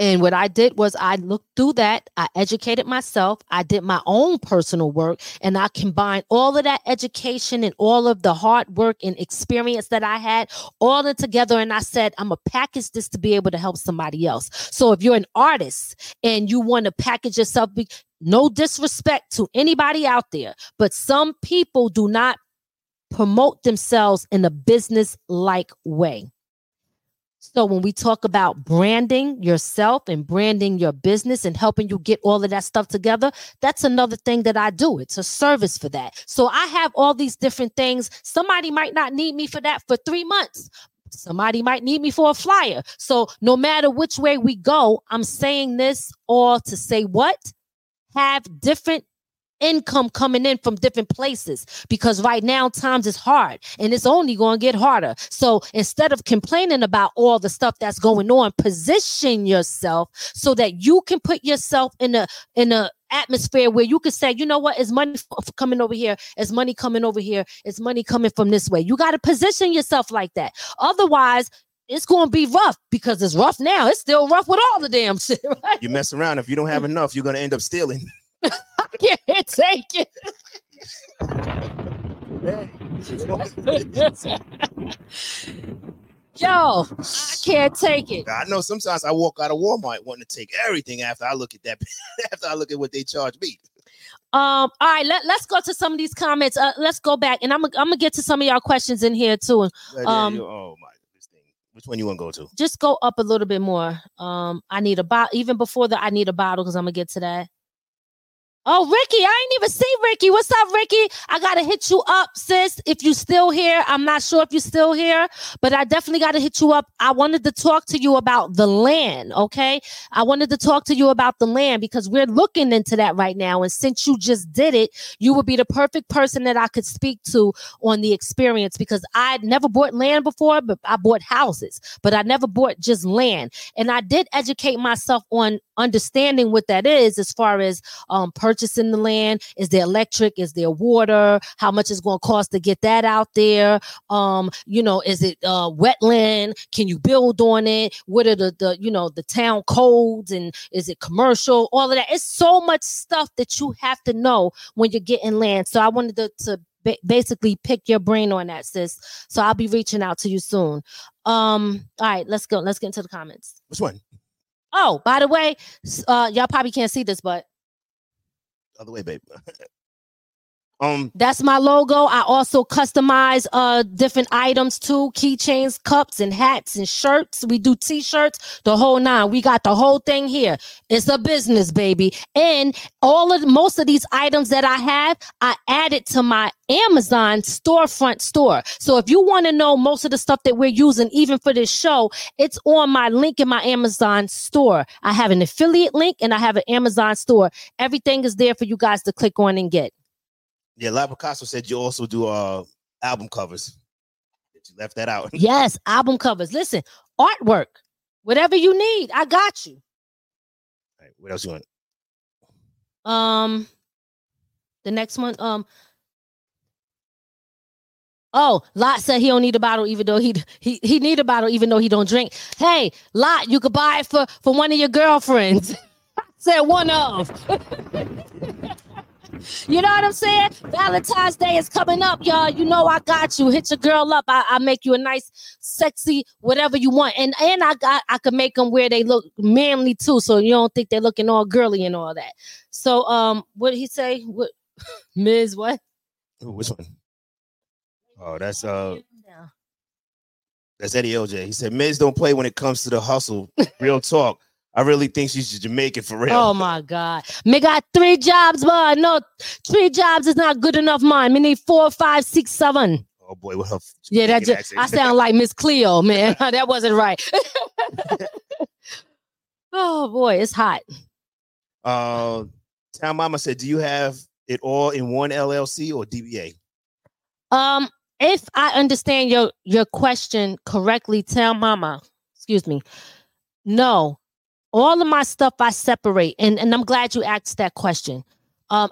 and what I did was I looked through that, I educated myself, I did my own personal work, and I combined all of that education and all of the hard work and experience that I had all in together. And I said, I'm gonna package this to be able to help somebody else. So if you're an artist and you want to package yourself, no disrespect to anybody out there, but some people do not promote themselves in a business like way. So when we talk about branding yourself and branding your business and helping you get all of that stuff together, that's another thing that I do. It's a service for that. So I have all these different things. Somebody might not need me for that for 3 months. Somebody might need me for a flyer. So no matter which way we go, I'm saying this all to say what? Have different income coming in from different places because right now times is hard and it's only going to get harder. So instead of complaining about all the stuff that's going on, position yourself so that you can put yourself in a in a atmosphere where you can say, you know what, is money f- coming over here? Is money coming over here? Is money coming from this way? You got to position yourself like that. Otherwise, it's going to be rough because it's rough now. It's still rough with all the damn shit, right? You mess around. If you don't have enough, you're gonna end up stealing. I can't take it. Yo, I can't take it. I know sometimes I walk out of Walmart wanting to take everything after I look at that after I look at what they charge me. Um, all right, let, let's go to some of these comments. Uh, let's go back and I'm gonna I'm gonna get to some of y'all questions in here too. Um, oh my. Which one you want to go to? Just go up a little bit more. Um, I need a bottle even before the I need a bottle because I'm gonna get to that. Oh, Ricky, I ain't even see Ricky. What's up, Ricky? I gotta hit you up, sis. If you still here, I'm not sure if you're still here, but I definitely gotta hit you up. I wanted to talk to you about the land, okay? I wanted to talk to you about the land because we're looking into that right now. And since you just did it, you would be the perfect person that I could speak to on the experience because I'd never bought land before, but I bought houses, but I never bought just land. And I did educate myself on understanding what that is as far as um, purchasing the land. Is there electric? Is there water? How much is going to cost to get that out there? Um, you know, is it uh, wetland? Can you build on it? What are the, the you know the town codes and is it commercial? All of that. It's so much stuff that you have to know when you're getting land. So I wanted to, to ba- basically pick your brain on that, sis. So I'll be reaching out to you soon. Um, all right, let's go. Let's get into the comments. Which one? Oh, by the way, uh, y'all probably can't see this, but Other way, babe. um, that's my logo. I also customize uh different items too, keychains, cups, and hats and shirts. We do t-shirts, the whole nine. We got the whole thing here. It's a business, baby. And all of most of these items that I have, I added to my Amazon storefront store. So if you want to know most of the stuff that we're using, even for this show, it's on my link in my Amazon store. I have an affiliate link and I have an Amazon store. Everything is there for you guys to click on and get. Yeah, La Picasso said you also do uh album covers. You left that out. Yes, album covers. Listen, artwork, whatever you need, I got you. All right, what else you want? Um, the next one, um. Oh, Lot said he don't need a bottle, even though he he he need a bottle, even though he don't drink. Hey, Lot, you could buy it for for one of your girlfriends. said one of. you know what I'm saying? Valentine's Day is coming up, y'all. You know I got you. Hit your girl up. I, I make you a nice, sexy, whatever you want. And and I got I can make them where they look manly too, so you don't think they're looking all girly and all that. So um, what did he say? What Ms. What? Ooh, which one? Oh, that's uh that's Eddie LJ. He said Miz don't play when it comes to the hustle. Real talk. I really think she's Jamaican for real. Oh my God. Me got three jobs, but no, three jobs is not good enough, man. Me need four, five, six, seven. Oh boy, what her Yeah, that just, I sound like Miss Cleo, man. that wasn't right. oh boy, it's hot. Uh, Town Mama said, "Do you have it all in one LLC or DBA?" Um, if I understand your your question correctly, tell mama, excuse me. No, all of my stuff I separate, and, and I'm glad you asked that question. Um,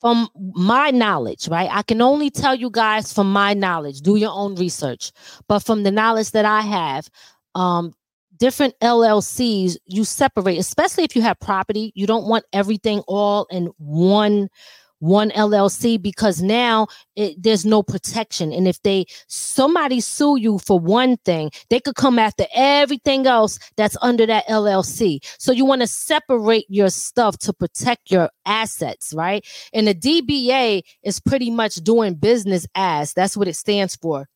from my knowledge, right? I can only tell you guys from my knowledge, do your own research. But from the knowledge that I have, um, different LLCs you separate, especially if you have property. You don't want everything all in one one LLC because now it, there's no protection. And if they somebody sue you for one thing, they could come after everything else that's under that LLC. So you want to separate your stuff to protect your assets, right? And the DBA is pretty much doing business as that's what it stands for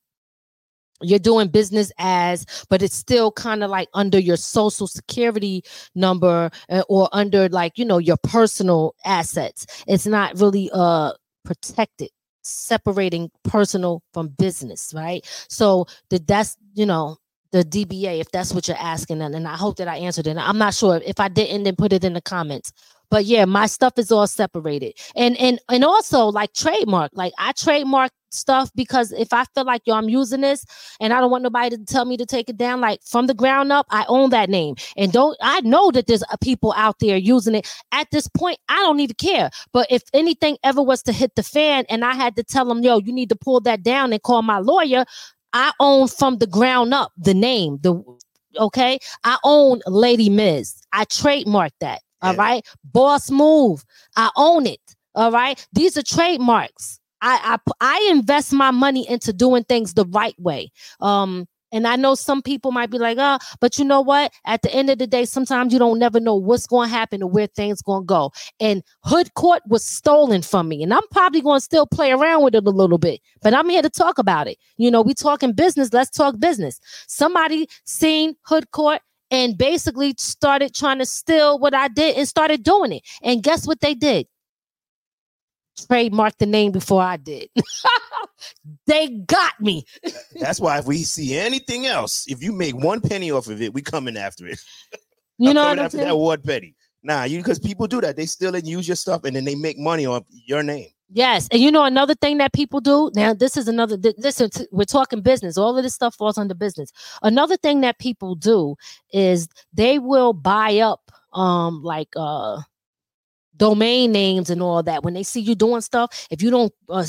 you're doing business as but it's still kind of like under your social security number uh, or under like you know your personal assets. It's not really uh protected separating personal from business right? So the, that's you know the DBA if that's what you're asking and, and I hope that I answered it. I'm not sure if I didn't then put it in the comments. But yeah my stuff is all separated. And and and also like trademark. Like I trademark stuff because if I feel like yo I'm using this and I don't want nobody to tell me to take it down like from the ground up I own that name. And don't I know that there's uh, people out there using it. At this point I don't even care. But if anything ever was to hit the fan and I had to tell them yo you need to pull that down and call my lawyer I own from the ground up the name the okay? I own Ladi Miz. I trademark that all Yeah. right? Boss move I own it all right? These are trademarks I, I I invest my money into doing things the right way. Um, and I know some people might be like, oh, but you know what? At the end of the day, sometimes you don't never know what's going to happen or where things going to go. And Hood Court was stolen from me, and I'm probably going to still play around with it a little bit. But I'm here to talk about it. You know, we talking business. Let's talk business. Somebody seen Hood Court and basically started trying to steal what I did and started doing it. And guess what they did? Trademark the name before I did. they got me. That's why if we see anything else, if you make one penny off of it, we coming after it. You know coming what I'm after saying? that one penny. Nah, you because people do that. They steal and use your stuff, and then they make money off your name. Yes, and you know another thing that people do. Now, this is another. th- Listen, t- we're talking business. All of this stuff falls under business. Another thing that people do is they will buy up, um, like uh, domain names and all that. When they see you doing stuff, if you don't uh,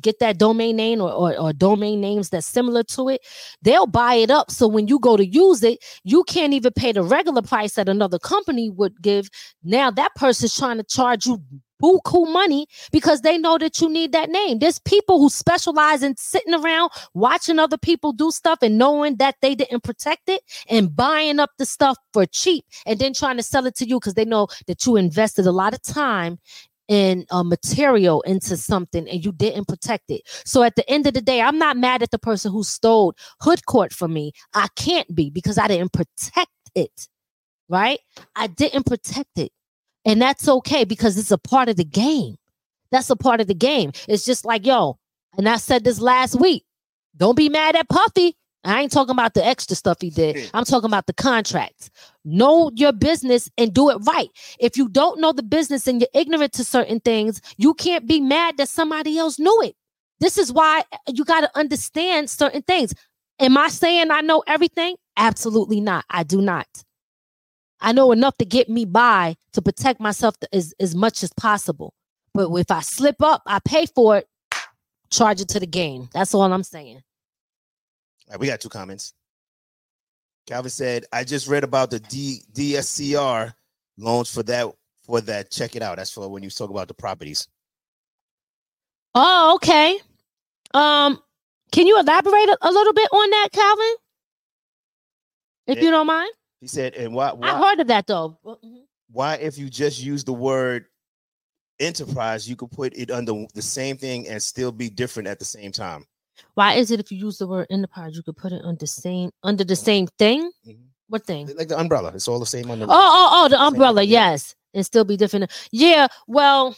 get that domain name or, or or domain names that's similar to it, they'll buy it up. So when you go to use it, you can't even pay the regular price that another company would give. Now that person's trying to charge you buku money because they know that you need that name. There's people who specialize in sitting around watching other people do stuff and knowing that they didn't protect it and buying up the stuff for cheap and then trying to sell it to you because they know that you invested a lot of time in uh, material into something and you didn't protect it. So at the end of the day, I'm not mad at the person who stole hood court from me. I can't be because I didn't protect it. Right? I didn't protect it. And that's okay because it's a part of the game. That's a part of the game. It's just like, yo, and I said this last week. Don't be mad at Puffy. I ain't talking about the extra stuff he did. I'm talking about the contracts. Know your business and do it right. If you don't know the business and you're ignorant to certain things, you can't be mad that somebody else knew it. This is why you got to understand certain things. Am I saying I know everything? Absolutely not. I do not. I know enough to get me by to protect myself as, as much as possible. But if I slip up, I pay for it, charge it to the game. That's all I'm saying. All right, we got two comments. Calvin said, "I just read about the D, DSCR loans for that. For that, check it out. That's for when you talk about the properties. Oh, okay. Um, can you elaborate a, a little bit on that, Calvin? If Yeah. you don't mind. He said, and why, I why, heard of that though. Mhm. why if you just use the word enterprise, you could put it under the same thing and still be different at the same time. Why is it if you use the word enterprise, you could put it under same under the same thing? Mhm. What thing? Like the umbrella. It's all the same under. Oh, oh, oh, the umbrella, yes. And still be different. Yeah, well,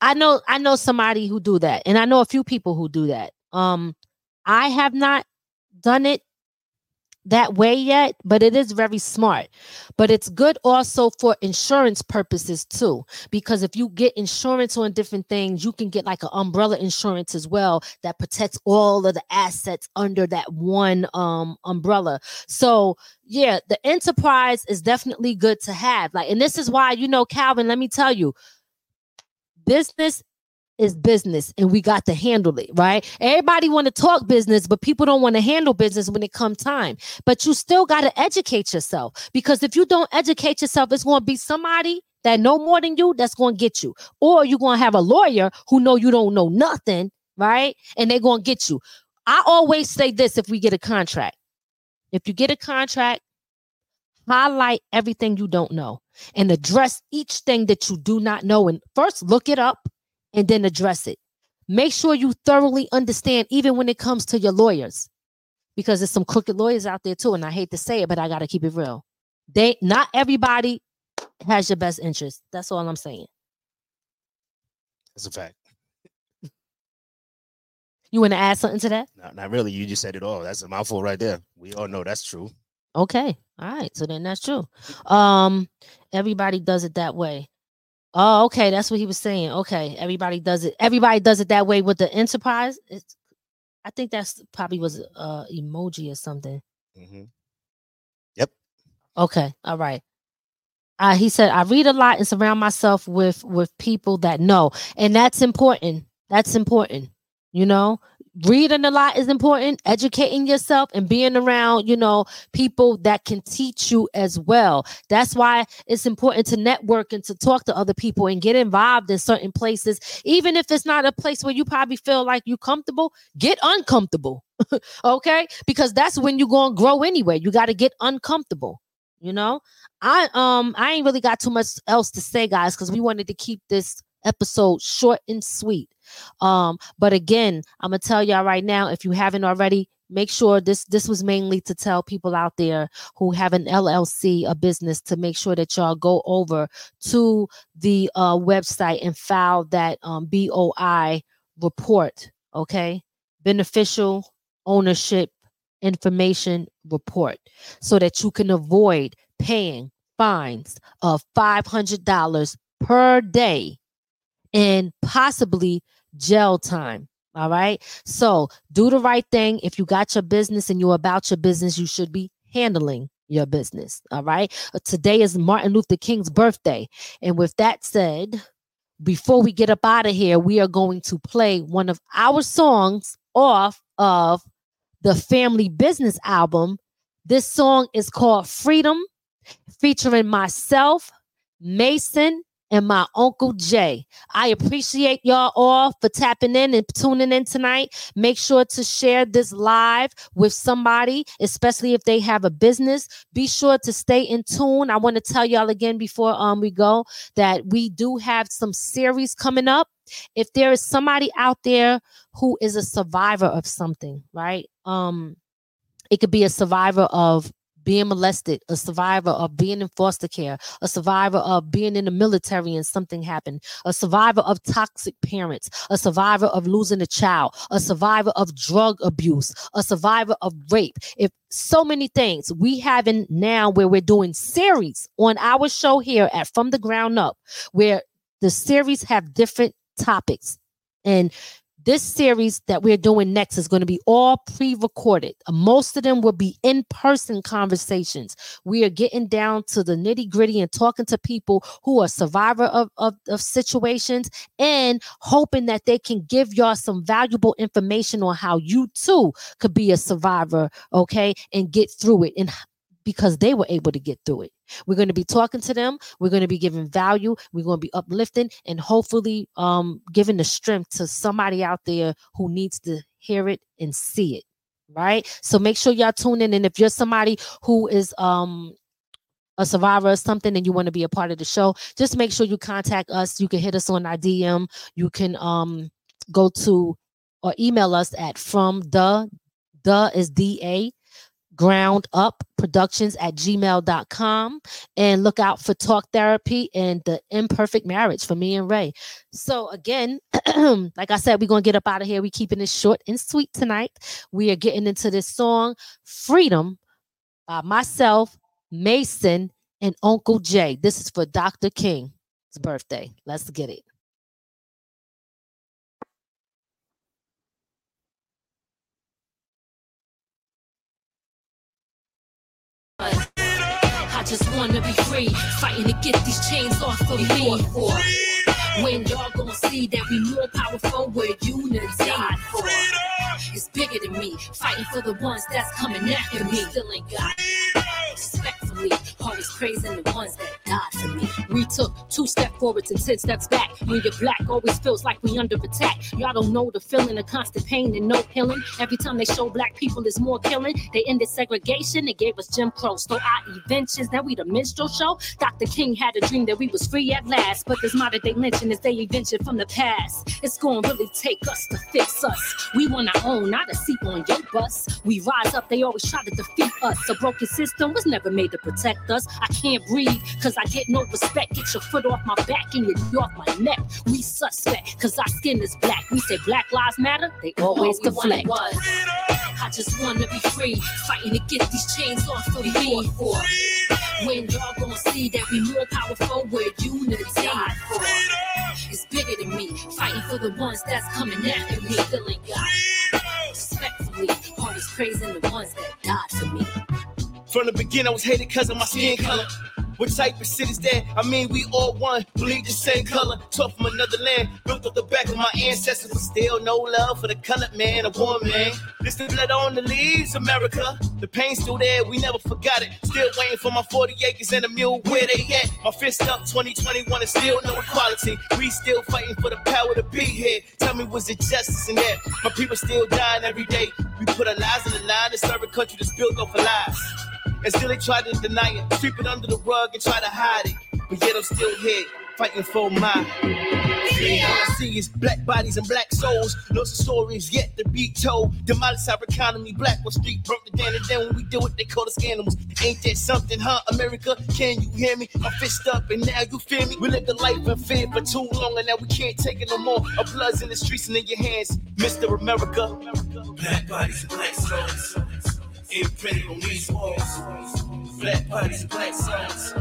I know I know somebody who do that, and I know a few people who do that. Um, I have not done it that way yet, but it is very smart. But it's good also for insurance purposes too, because if you get insurance on different things, you can get like an umbrella insurance as well that protects all of the assets under that one um umbrella. So yeah, the enterprise is definitely good to have. Like, and this is why you know, Calvin. Let me tell you, business is business and we got to handle it right? Everybody want to talk business but people don't want to handle business when it come time. But you still got to educate yourself because if you don't educate yourself it's going to be somebody that know more than you that's going to get you. Or you're going to have a lawyer who know you don't know nothing right? And they're going to get you. I always say this if we get a contract. If you get a contract highlight everything you don't know and address each thing that you do not know and first look it up and then address it. Make sure you thoroughly understand, even when it comes to your lawyers, because there's some crooked lawyers out there too. And I hate to say it, but I got to keep it real. They not everybody has your best interest. That's all I'm saying. That's a fact. You want to add something to that? Not, not really. You just said it all. That's a mouthful right there. We all know that's true. Okay. All right. So then that's true. Um, everybody does it that way. Oh, okay. That's what he was saying. Okay. Everybody does it. Everybody does it that way with the enterprise. It's I think that's probably was uh emoji or something. hmm Yep. Okay. All right. Uh, he said, I read a lot and surround myself with with people that know. And that's important. That's important. You know, reading a lot is important, educating yourself and being around, you know, people that can teach you as well. That's why it's important to network and to talk to other people and get involved in certain places. Even if it's not a place where you probably feel like you're comfortable, get uncomfortable. okay? Because that's when you're going to grow anyway. You got to get uncomfortable. You know, I um I ain't really got too much else to say, guys, because we wanted to keep this episode short and sweet. Um, but again, I'm gonna tell y'all right now, if you haven't already, make sure this this was mainly to tell people out there who have an LLC, a business, to make sure that y'all go over to the uh website and file that um BOI report, okay? Beneficial ownership information report so that you can avoid paying fines of $500 per day and possibly jail time. All right. So do the right thing. If you got your business and you're about your business, you should be handling your business. All right. Uh, Today is Martin Luther King's birthday. And with that said, before we get up out of here, we are going to play one of our songs off of the Family Business album. This song is called Freedom, featuring myself, Mason, and my Uncle Jay. I appreciate y'all all for tapping in and tuning in tonight. Make sure to share this live with somebody, especially if they have a business. Be sure to stay in tune. I want to tell y'all again before um we go that we do have some series coming up. If there is somebody out there who is a survivor of something, right? Um it could be a survivor of being molested, a survivor of being in foster care, a survivor of being in the military and something happened, a survivor of toxic parents, a survivor of losing a child, a survivor of drug abuse, a survivor of rape. If so many things we having now where we're doing series on our show here at From the Ground Up, where the series have different topics. And this series that we're doing next is going to be all pre-recorded. Uh, Most of them will be in-person conversations. We are getting down to the nitty-gritty and talking to people who are survivor of, of, of situations and hoping that they can give y'all some valuable information on how you too could be a survivor, okay, and get through it and because they were able to get through it. We're going to be talking to them. We're going to be giving value. We're going to be uplifting and hopefully um giving the strength to somebody out there who needs to hear it and see it. Right. So make sure y'all tune in. And if you're somebody who is um a survivor or something and you want to be a part of the show, just make sure you contact us. You can hit us on our DM. You can um go to or email us at from the the is da ground up productions at gmail.com and look out for talk therapy and the imperfect marriage for me and ray. So again like i said we're gonna get up out of here. We're keeping it short and sweet tonight. We are getting into this song freedom by myself mason and uncle jay. This is for dr king's birthday. Let's get it I just wanna be free, fighting to get these chains off of me. When y'all gonna see that we more powerful with unity. It's bigger than me, fighting for the ones that's coming after me. Still ain't got respectfully, always praising the ones that died for me. We took two steps forwards and ten steps back. When you're black, always feels like we under attack. Y'all don't know the feeling of constant pain and no healing. Every time they show black people is more killing. They ended segregation, they gave us Jim Crow. Stole our inventions, now we the minstrel show. Dr. King had a dream that we was free at last, but this modern day lynching is they invention from the past. It's gonna really take us to fix us. We want our own, not a seat on your bus. We rise up, they always try to defeat us. A broken system was never made to protect us. I can't breathe, cause I get no respect. Get your foot off my back and you're off my neck. We suspect, cause our skin is black. We say Black Lives Matter, they always deflect. I just wanna be free, fighting to get these chains off of me. For. When y'all gonna see that we more powerful with unity. It's bigger than me, fighting for the ones that's coming after me. Ain't got respectfully, always praising the ones that died for me. From the beginning, I was hated because of my skin color. What type of shit is that? I mean, we all one, bleed the same color. Taught from another land, built up the back of my ancestors, but still no love for the colored man or woman. This the blood on the leaves, America. The pain's still there, we never forgot it. Still waiting for my 40 acres and a mule, where they at? My fist up, 2021 is still no equality. We still fighting for the power to be here. Tell me, was it justice in that? My people still dying every day. We put our lives in the line to serve a country that's built off of lies. And still they try to deny it, sweep it under the rug and try to hide it. But yet I'm still here, fighting for my. All I see is black bodies and black souls. No stories yet to be told. Demolish our economy, black Wall Street broke it down. And then when we do it, they call us animals. Ain't that something, huh, America? Can you hear me? My fist up and now you feel me? We lived a life in fear for too long and now we can't take it no more. Our blood's in the streets and in your hands, Mr. America. Black bodies and black souls. Imprinted on these walls. Black bodies black soul.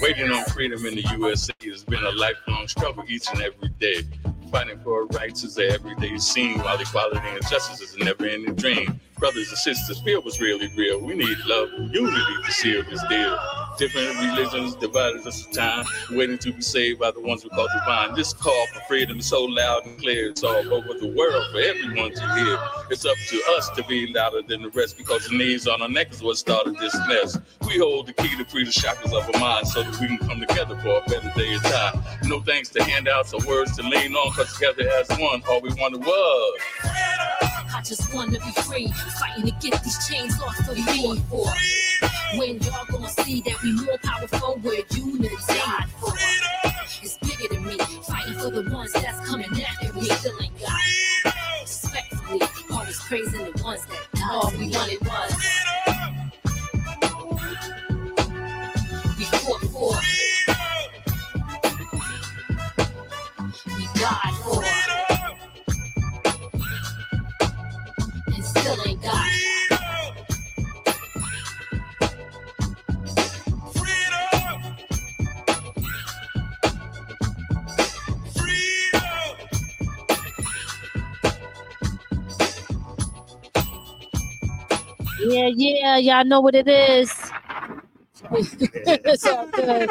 Waiting on freedom in the USA has been a lifelong struggle each and every day. Fighting for our rights is an everyday scene, while equality and justice is a never-ending dream. Brothers and sisters, feel what's really real. We need love and unity to seal this deal. Different religions divided us for time, waiting to be saved by the ones we call divine. This call for freedom is so loud and clear, it's all over the world for everyone to hear. It's up to us to be louder than the rest because the knees on our neck is what started this mess. We hold the key to free the shackles of our minds so that we can come together for a better day in time. No thanks to handouts or words to lean on, because together as one, all we wanted was. I just wanna be free, fighting to get these chains off of me. When y'all gonna see that we more powerful with unity. God for it. it's bigger than me, fighting for the ones that's coming after me. Still ain't got respectfully, always praising the ones that died. All we wanted was we fought for. We died for. And still ain't got. Yeah, yeah, y'all know what it is. good.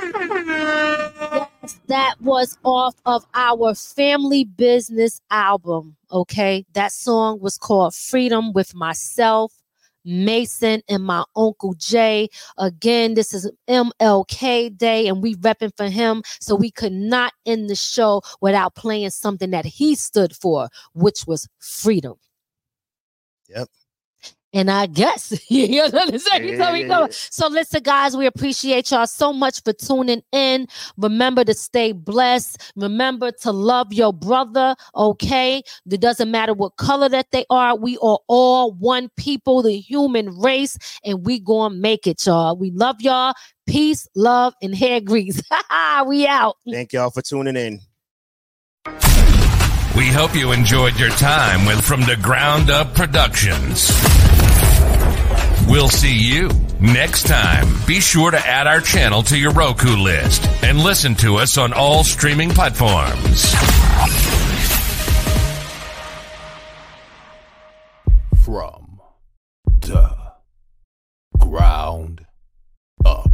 Yes, that was off of our family business album. Okay, that song was called Freedom with myself. Mason and my uncle Jay. Again, this is MLK Day, and we repping for him. So we could not end the show without playing something that he stood for, which was freedom. Yep. And I guess you know what I'm saying? Yeah, so, yeah, yeah. so listen, guys, we appreciate y'all so much for tuning in. Remember to stay blessed. Remember to love your brother. Okay. It doesn't matter what color that they are. We are all one people, the human race, and we gonna make it, y'all. We love y'all. Peace, love, and hair grease. we out. Thank y'all for tuning in. We hope you enjoyed your time with From the Ground Up Productions. We'll see you next time. Be sure to add our channel to your Roku list and listen to us on all streaming platforms. From the ground up.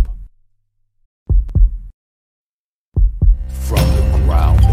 From the ground up.